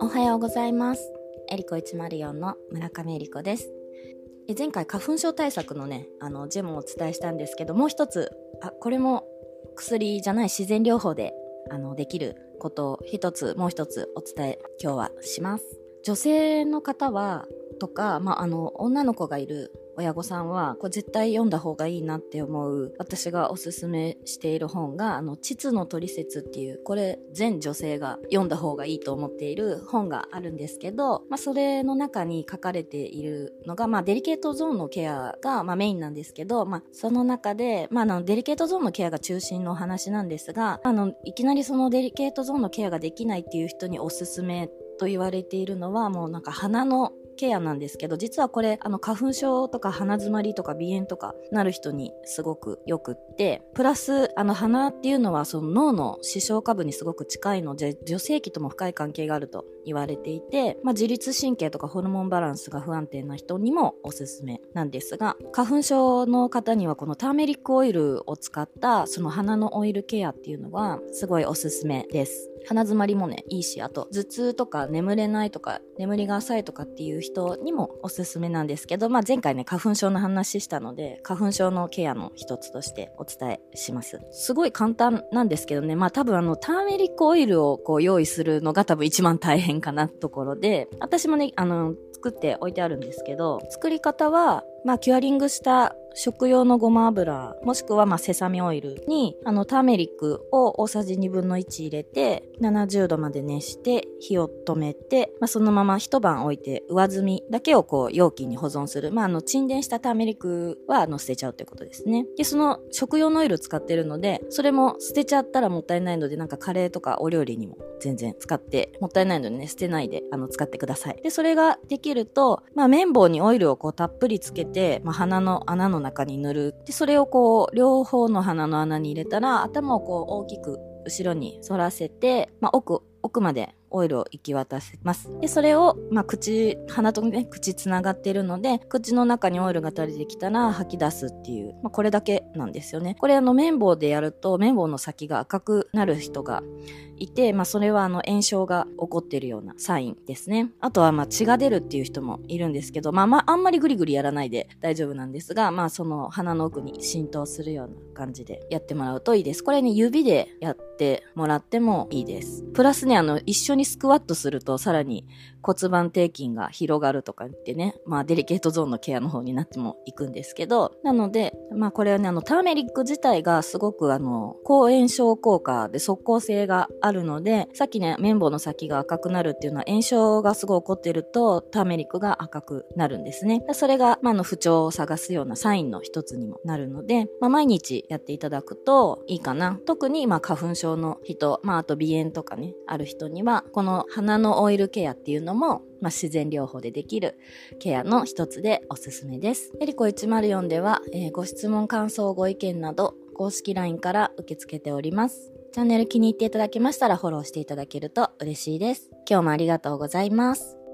おはようございます。エリコ104の村上エリコです。え前回花粉症対策のね、あの、ジェムをお伝えしたんですけど、もう一つ、あ、これも薬じゃない自然療法で、あの、できることを一つ、もう一つお伝え、今日はします。女性の方は、とか、まあ、あの、女の子がいる親御さんは、これ絶対読んだ方がいいなって思う、私がおすすめしている本が、あの、膣の取説っていう、これ全女性が読んだ方がいいと思っている本があるんですけど、まあ、それの中に書かれているのが、まあ、デリケートゾーンのケアが、まあ、メインなんですけど、まあ、その中で、まあ、あの、デリケートゾーンのケアが中心の話なんですが、あの、いきなりそのデリケートゾーンのケアができないっていう人におすすめと言われているのは、もうなんか鼻のケアなんですけど、実はこれ、あの、花粉症とか鼻詰まりとか鼻炎とかなる人にすごくよくって、プラス、あの、鼻っていうのはその脳の視床下部にすごく近いので、女性器とも深い関係があると言われていて、まあ、自律神経とかホルモンバランスが不安定な人にもおすすめなんですが、花粉症の方にはこのターメリックオイルを使ったその鼻のオイルケアっていうのはすごいおすすめです。鼻詰まりもね、いいし、あと頭痛とか眠れないとか、眠りが浅いとかっていう人にもおすすめなんですけど、まあ前回ね、花粉症の話したので、花粉症のケアの一つとしてお伝えします。すごい簡単なんですけどね、まあ多分あの、ターメリックオイルをこう用意するのが多分一番大変かなところで、私もね、あの、作って置いてあるんですけど、作り方は、まあ、キュアリングした食用のごま油、もしくはまあセサミオイルに、あの、ターメリックを大さじ2分の1入れて、70度まで熱して、火を止めて、まあ、そのまま一晩置いて、上澄みだけをこう、容器に保存する。まあ、あの、沈殿したターメリックは、あの、捨てちゃうってことですね。で、その食用のオイル使ってるので、それも捨てちゃったらもったいないので、なんかカレーとかお料理にも全然使って、もったいないのでね、捨てないで、あの、使ってください。で、それができると、まあ、綿棒にオイルをこう、たっぷりつけて、まあ、鼻の穴の中に塗る。で、それをこう、両方の鼻の穴に入れたら、頭をこう、大きく後ろに反らせて、まあ、奥、奥までオイルを行き渡せます。で、それを、まあ、口、鼻とね、口つながってるので、口の中にオイルが垂れてきたら吐き出すっていう、まあ、これだけなんですよね。これあの、綿棒でやると、綿棒の先が赤くなる人がいて、まあ、それはあの、炎症が起こってるようなサインですね。あとは、まあ、血が出るっていう人もいるんですけど、まあ、まあ、あんまりグリグリやらないで大丈夫なんですが、まあ、その、鼻の奥に浸透するような感じでやってもらうといいです。これね、指でやってもらってもいいです。プラスね、あの、一緒にスクワットすると、さらに骨盤底筋が広がるとか言ってね、まあ、デリケートゾーンのケアの方になってもいくんですけど、なので、まあ、これはね、あの、ターメリック自体がすごくあの、抗炎症効果で即効性があるので、さっきね、綿棒の先が赤くなるっていうのは炎症がすごい起こってると、ターメリックが赤くなるんですね。それが、まあ、の、不調を探すようなサインの一つにもなるので、まあ、毎日やっていただくといいかな。特に、まあ、花粉症の人、まあ、あと鼻炎とかね、ある人には、この鼻のオイルケアっていうのも、まあ、自然療法でできるケアの一つでおすすめです。エリコ104では、えーご質問、感想、ご意見など、公式 LINE から受け付けております。チャンネル気に入っていただけましたらフォローしていただけると嬉しいです。今日もありがとうございます。